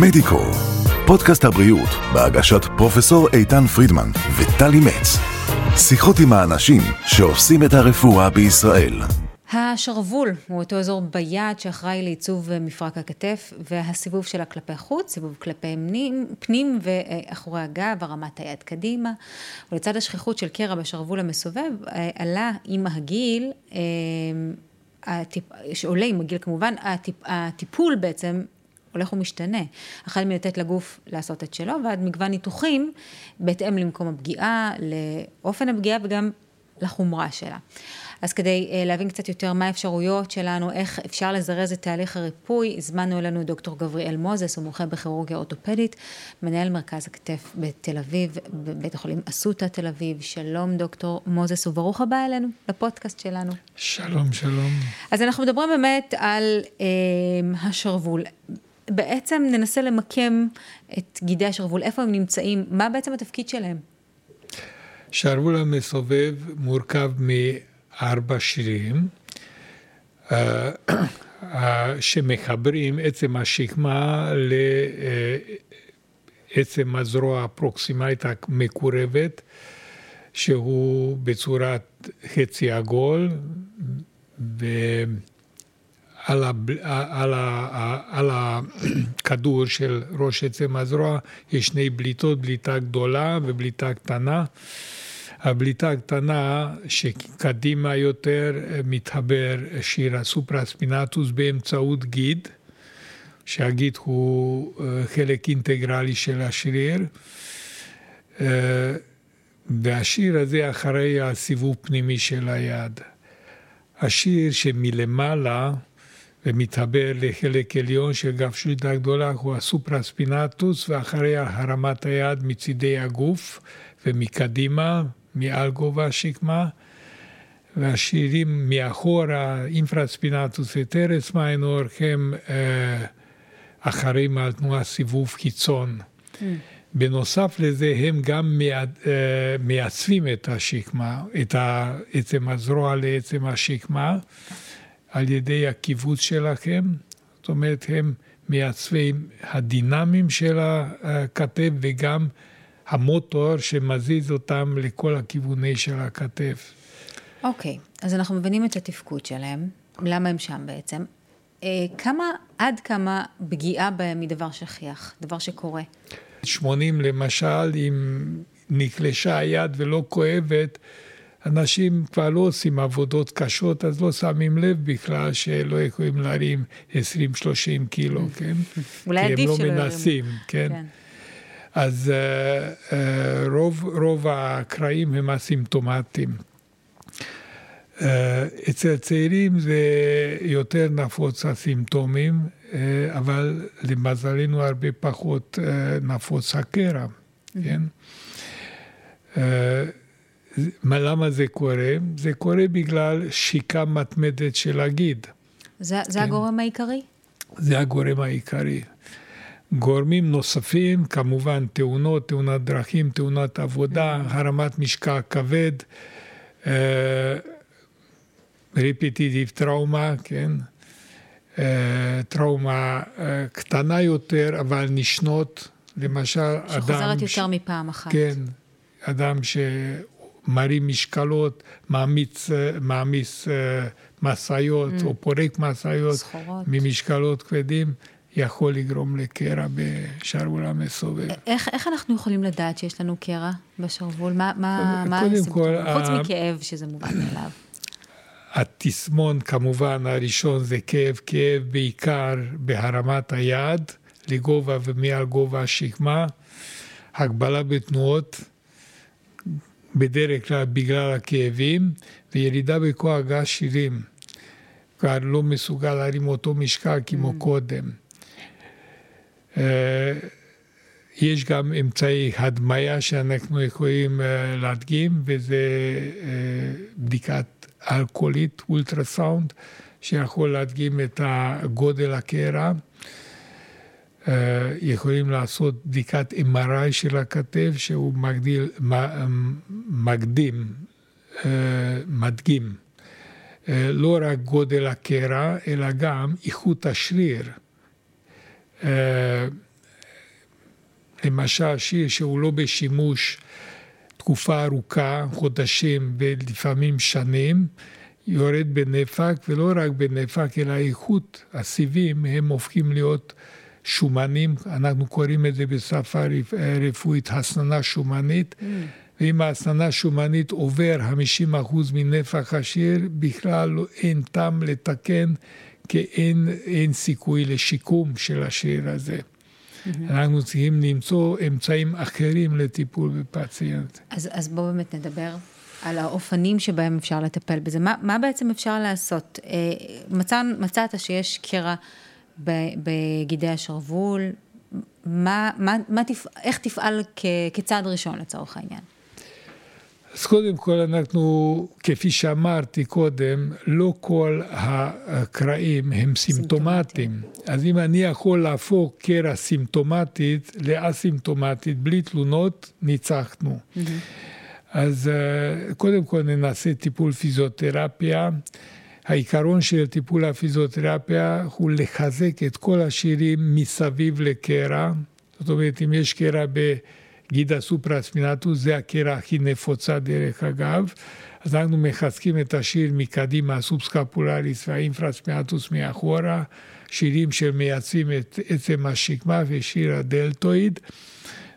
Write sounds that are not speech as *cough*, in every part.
מדיקו, פודקאסט הבריאות בהגשת פרופסור איתן פרידמן וטלי מצ. שיחות עם האנשים שעושים את הרפואה בישראל. השרוול הוא אותו אזור ביד שאחראי לעיצוב מפרק הכתף והסיבוב שלה כלפי חוץ, סיבוב כלפי פנים, פנים ואחורי הגב, הרמת היד קדימה. ולצד השכיחות של קרע בשרוול המסובב, עלה עם הגיל, הטיפ, שעולה עם הגיל כמובן, הטיפ, הטיפול בעצם הולך ומשתנה. החל מלתת לגוף לעשות את שלו, ועד מגוון ניתוחים בהתאם למקום הפגיעה, לאופן הפגיעה וגם לחומרה שלה. אז כדי להבין קצת יותר מה האפשרויות שלנו, איך אפשר לזרז את תהליך הריפוי, הזמנו אלינו דוקטור גבריאל מוזס, הוא מומחה בכירורגיה אורתופדית, מנהל מרכז הכתף בתל אביב, בבית החולים אסותא תל אביב. שלום דוקטור מוזס, וברוך הבא אלינו, לפודקאסט שלנו. שלום, שלום. אז אנחנו מדברים באמת על אה, השרוול. בעצם ננסה למקם את גידי השרוול, איפה הם נמצאים, מה בעצם התפקיד שלהם? שרוול המסובב מורכב מארבע שירים, שמחברים עצם השכמה לעצם הזרוע הפרוקסימלית המקורבת, שהוא בצורת חצי עגול, ו... על, הב... על, ה... על הכדור *clears throat* של ראש עצם הזרוע יש שני בליטות, בליטה גדולה ובליטה קטנה. הבליטה הקטנה שקדימה יותר מתחבר שיר הסופרספינטוס באמצעות גיד, שהגיד הוא חלק אינטגרלי של השריר. והשיר הזה אחרי הסיבוב פנימי של היד. השיר שמלמעלה ומתחבר לחלק עליון של גב שליטה גדולה הוא הסופרספינטוס ואחריה הרמת היד מצידי הגוף ומקדימה, מעל גובה השקמה והשירים מאחורה, אינפרספינטוס וטרס מיינור הם אה, אחרים על תנועה סיבוב קיצון. Mm. בנוסף לזה הם גם מעצבים את השקמה, את עצם הזרוע לעצם השקמה. על ידי הקיבוץ שלכם, זאת אומרת הם מעצבים הדינמיים של הכתף וגם המוטור שמזיז אותם לכל הכיווני של הכתף. אוקיי, okay, אז אנחנו מבינים את התפקוד שלהם, למה הם שם בעצם. אה, כמה, עד כמה פגיעה בהם היא דבר שכיח, דבר שקורה? 80 למשל, אם נקלשה היד ולא כואבת, אנשים כבר לא עושים עבודות קשות, אז לא שמים לב בכלל שלא יכולים להרים 20-30 קילו, כן? *laughs* אולי עדיף שלא. כי הם לא מנסים, כן? כן. אז uh, uh, רוב, רוב הקרעים הם אסימפטומטיים. Uh, אצל צעירים זה יותר נפוץ הסימפטומים, uh, אבל למזלנו הרבה פחות uh, נפוץ הקרע, כן? Uh, למה זה קורה? זה קורה בגלל שיקה מתמדת של הגיד. זה, זה כן? הגורם העיקרי? זה הגורם העיקרי. גורמים נוספים, כמובן תאונות, תאונת דרכים, תאונת עבודה, mm. הרמת משקע כבד, רפיטיטיב אה, טראומה, כן? אה, טראומה אה, קטנה יותר, אבל נשנות, למשל אדם... שחוזרת יותר מפעם אחת. כן, אדם ש... מרים משקלות, מעמיס, מעמיס אה, משאיות mm. או פורק משאיות ממשקלות כבדים, יכול לגרום לקרע בשרוול המסובב. איך, איך אנחנו יכולים לדעת שיש לנו קרע בשרוול? מה, מה, מה הסימפטומים? חוץ מכאב, שזה מובן מאליו. התסמון כמובן הראשון זה כאב, כאב בעיקר בהרמת היד לגובה ומעל גובה השכמה, הגבלה בתנועות, בדרך כלל בגלל הכאבים, וירידה בכוח גז שירים. כבר לא מסוגל להרים אותו משקל כמו mm. קודם. אה, יש גם אמצעי הדמיה שאנחנו יכולים אה, להדגים, וזה אה, בדיקת אלכוהולית, אולטרסאונד, שיכול להדגים את הגודל הקרע. יכולים לעשות בדיקת MRI של הכתף שהוא מגדיל, מקדים, מדגים לא רק גודל הקרע אלא גם איכות השריר. למשל שיר שהוא לא בשימוש תקופה ארוכה, חודשים ולפעמים שנים, יורד בנפח, ולא רק בנפח, אלא איכות הסיבים הם הופכים להיות שומנים, אנחנו קוראים את זה בשפה רפואית הסננה שומנית, mm. ואם ההסננה שומנית עובר 50% מנפח השיר, בכלל לא, אין טעם לתקן, כי אין, אין סיכוי לשיקום של השיר הזה. Mm-hmm. אנחנו צריכים למצוא אמצעים אחרים לטיפול בפציינט. אז, אז בואו באמת נדבר על האופנים שבהם אפשר לטפל בזה. מה, מה בעצם אפשר לעשות? אה, מצא, מצאת שיש קרע בגידי השרוול, מה, מה, מה תפ... איך תפעל כ, כצעד ראשון לצורך העניין? אז קודם כל אנחנו, כפי שאמרתי קודם, לא כל הקרעים הם סימפטומטיים. אז אם אני יכול להפוך קרע סימפטומטית לאסימפטומטית בלי תלונות, ניצחנו. Mm-hmm. אז אה, קודם כל ננסה טיפול פיזיותרפיה. העיקרון של טיפול הפיזיותרפיה הוא לחזק את כל השירים מסביב לקרע. זאת אומרת, אם יש קרע בגידה סופרספינטוס, זה הקרע הכי נפוצה דרך אגב. אז אנחנו מחזקים את השיר מקדימה, הסובסקפולריס והאינפרספינטוס מאחורה, שירים שמייצאים את עצם השקמה ושיר הדלטואיד.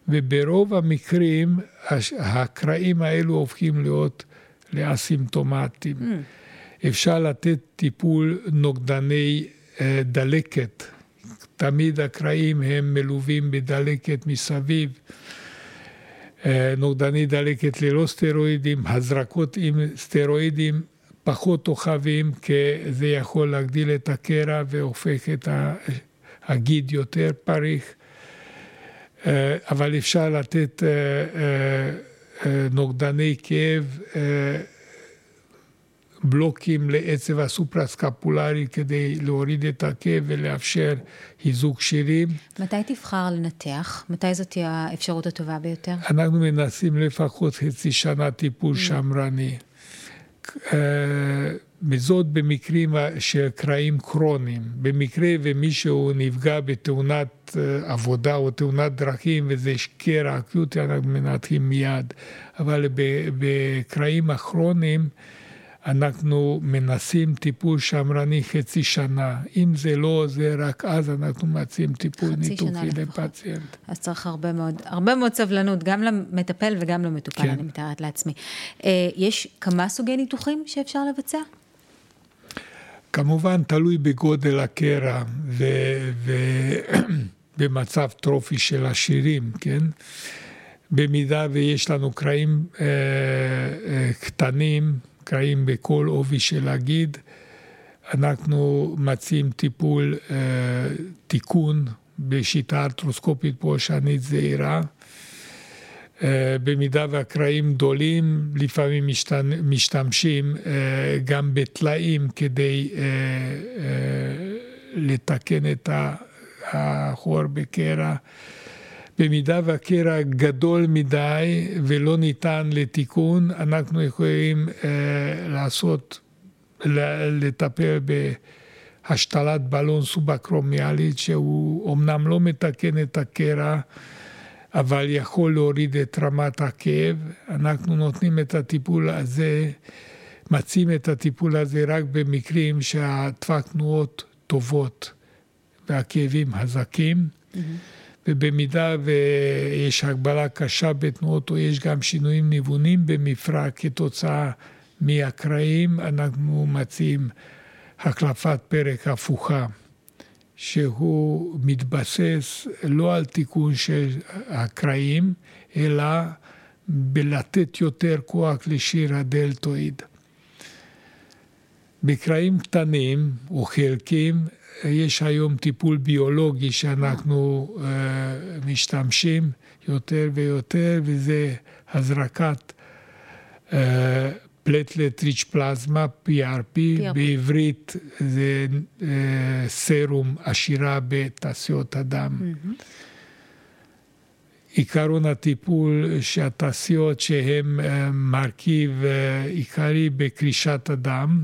וברוב המקרים הקרעים האלו הופכים להיות לאסימפטומטיים. Mm. אפשר לתת טיפול נוגדני אה, דלקת. תמיד הקרעים הם מלווים בדלקת מסביב. אה, נוגדני דלקת ללא סטרואידים, הזרקות עם סטרואידים פחות כוכבים, כי זה יכול להגדיל את הקרע והופך את הגיד יותר פריך. אה, אבל אפשר לתת נוגדני כאב, בלוקים לעצב הסופרסקפולרי כדי להוריד את הכאב ולאפשר היזוק שירים. מתי תבחר לנתח? מתי זאת תהיה האפשרות הטובה ביותר? אנחנו מנסים לפחות חצי שנה טיפול mm. שמרני. וזאת במקרים של קרעים כרוניים. במקרה ומישהו נפגע בתאונת אה, עבודה או תאונת דרכים וזה קרע אקוטי, אנחנו מנתחים מיד. אבל בקרעים הכרוניים אנחנו מנסים טיפול שמרני חצי שנה. אם זה לא עוזר, רק אז אנחנו מציעים טיפול ניתוחי לפציינט. אז צריך הרבה מאוד, הרבה מאוד סבלנות, גם למטפל וגם למטופל, כן. אני מתארת לעצמי. אה, יש כמה סוגי ניתוחים שאפשר לבצע? כמובן תלוי בגודל הקרע ובמצב *clears throat* טרופי של השירים, כן? במידה ויש לנו קרעים אה, אה, קטנים, קרעים בכל עובי של הגיד, אנחנו מציעים טיפול אה, תיקון בשיטה ארתרוסקופית פולשנית זעירה. אה, במידה והקרעים גדולים, לפעמים משתמ, משתמשים אה, גם בטלאים כדי אה, לתקן את החור בקרע. במידה והקרע גדול מדי ולא ניתן לתיקון, אנחנו יכולים לעשות, לטפל בהשתלת בלון סובקרומיאלית, שהוא אמנם לא מתקן את הקרע, אבל יכול להוריד את רמת הכאב. אנחנו נותנים את הטיפול הזה, מציעים את הטיפול הזה רק במקרים שהטווח תנועות טובות והכאבים חזקים. Mm-hmm. ובמידה ויש הגבלה קשה בתנועות או יש גם שינויים ניוונים במפרק כתוצאה מהקרעים, אנחנו מציעים החלפת פרק הפוכה. שהוא מתבסס לא על תיקון של הקרעים, אלא בלתת יותר כוח לשיר הדלטואיד. בקרעים קטנים או חלקים יש היום טיפול ביולוגי שאנחנו uh, משתמשים יותר ויותר, וזה הזרקת uh, פלטלט ריץ' פלזמה, PRP, בעברית זה אה, סרום עשירה בתעשיות הדם. Mm-hmm. עיקרון הטיפול שהתעשיות שהן אה, מרכיב אה, עיקרי בקרישת הדם,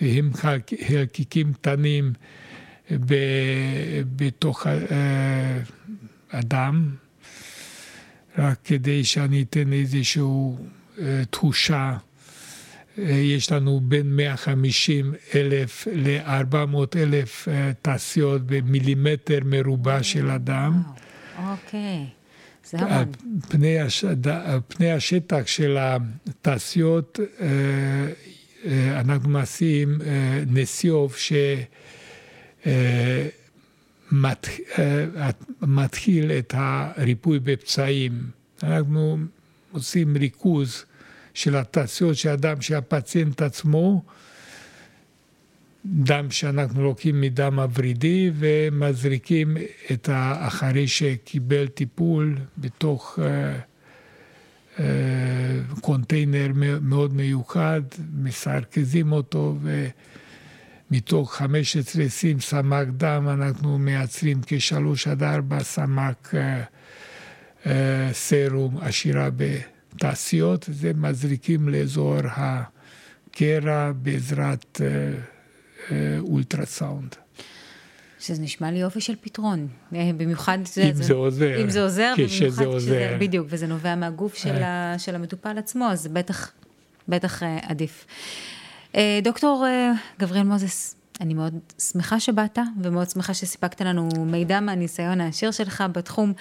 והם חלקיקים קטנים בתוך הדם, רק כדי שאני אתן איזושהי אה, תחושה. אה, יש לנו בין 150 אלף ל-400 אלף אה, תעשיות במילימטר מרובע של אדם. אוקיי, זה המון. פני, השד... פני השטח של התעשיות, אנחנו מעשים נסיוב שמתחיל את הריפוי בפצעים. אנחנו עושים ריכוז של התעשיות של הדם של הפציינט עצמו, דם שאנחנו לוקחים מדם הוורידי ומזריקים את האחרי שקיבל טיפול בתוך uh, uh, קונטיינר מאוד מיוחד, מסרכזים אותו ומתוך 15-20 סמ"ק דם אנחנו מייצרים כשלוש עד ארבע סמ"ק uh, סרום עשירה ב... תעשיות, זה מזריקים לאזור הקרע בעזרת אה, אה, אולטרסאונד. שזה נשמע לי יופי של פתרון, אה, במיוחד זה... אם זה, זה עוזר. אם זה עוזר, כשזה עוזר. שזה, בדיוק, וזה נובע מהגוף של, ה, של המטופל עצמו, אז בטח, בטח עדיף. דוקטור גבריאל מוזס, אני מאוד שמחה שבאת, ומאוד שמחה שסיפקת לנו מידע מהניסיון העשיר שלך בתחום.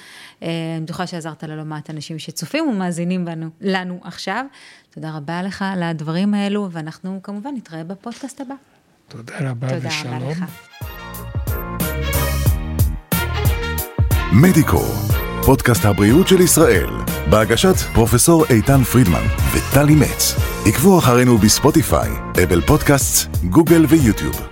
אה, אני בטוחה שעזרת ללא מעט אנשים שצופים ומאזינים בנו, לנו עכשיו. תודה רבה לך על הדברים האלו, ואנחנו כמובן נתראה בפודקאסט הבא. תודה רבה תודה ושלום. תודה רבה לך. מדיקו, פודקאסט הבריאות של ישראל, בהגשת פרופסור איתן פרידמן וטלי מצ. עקבו אחרינו בספוטיפיי, אבל פודקאסט, גוגל ויוטיוב.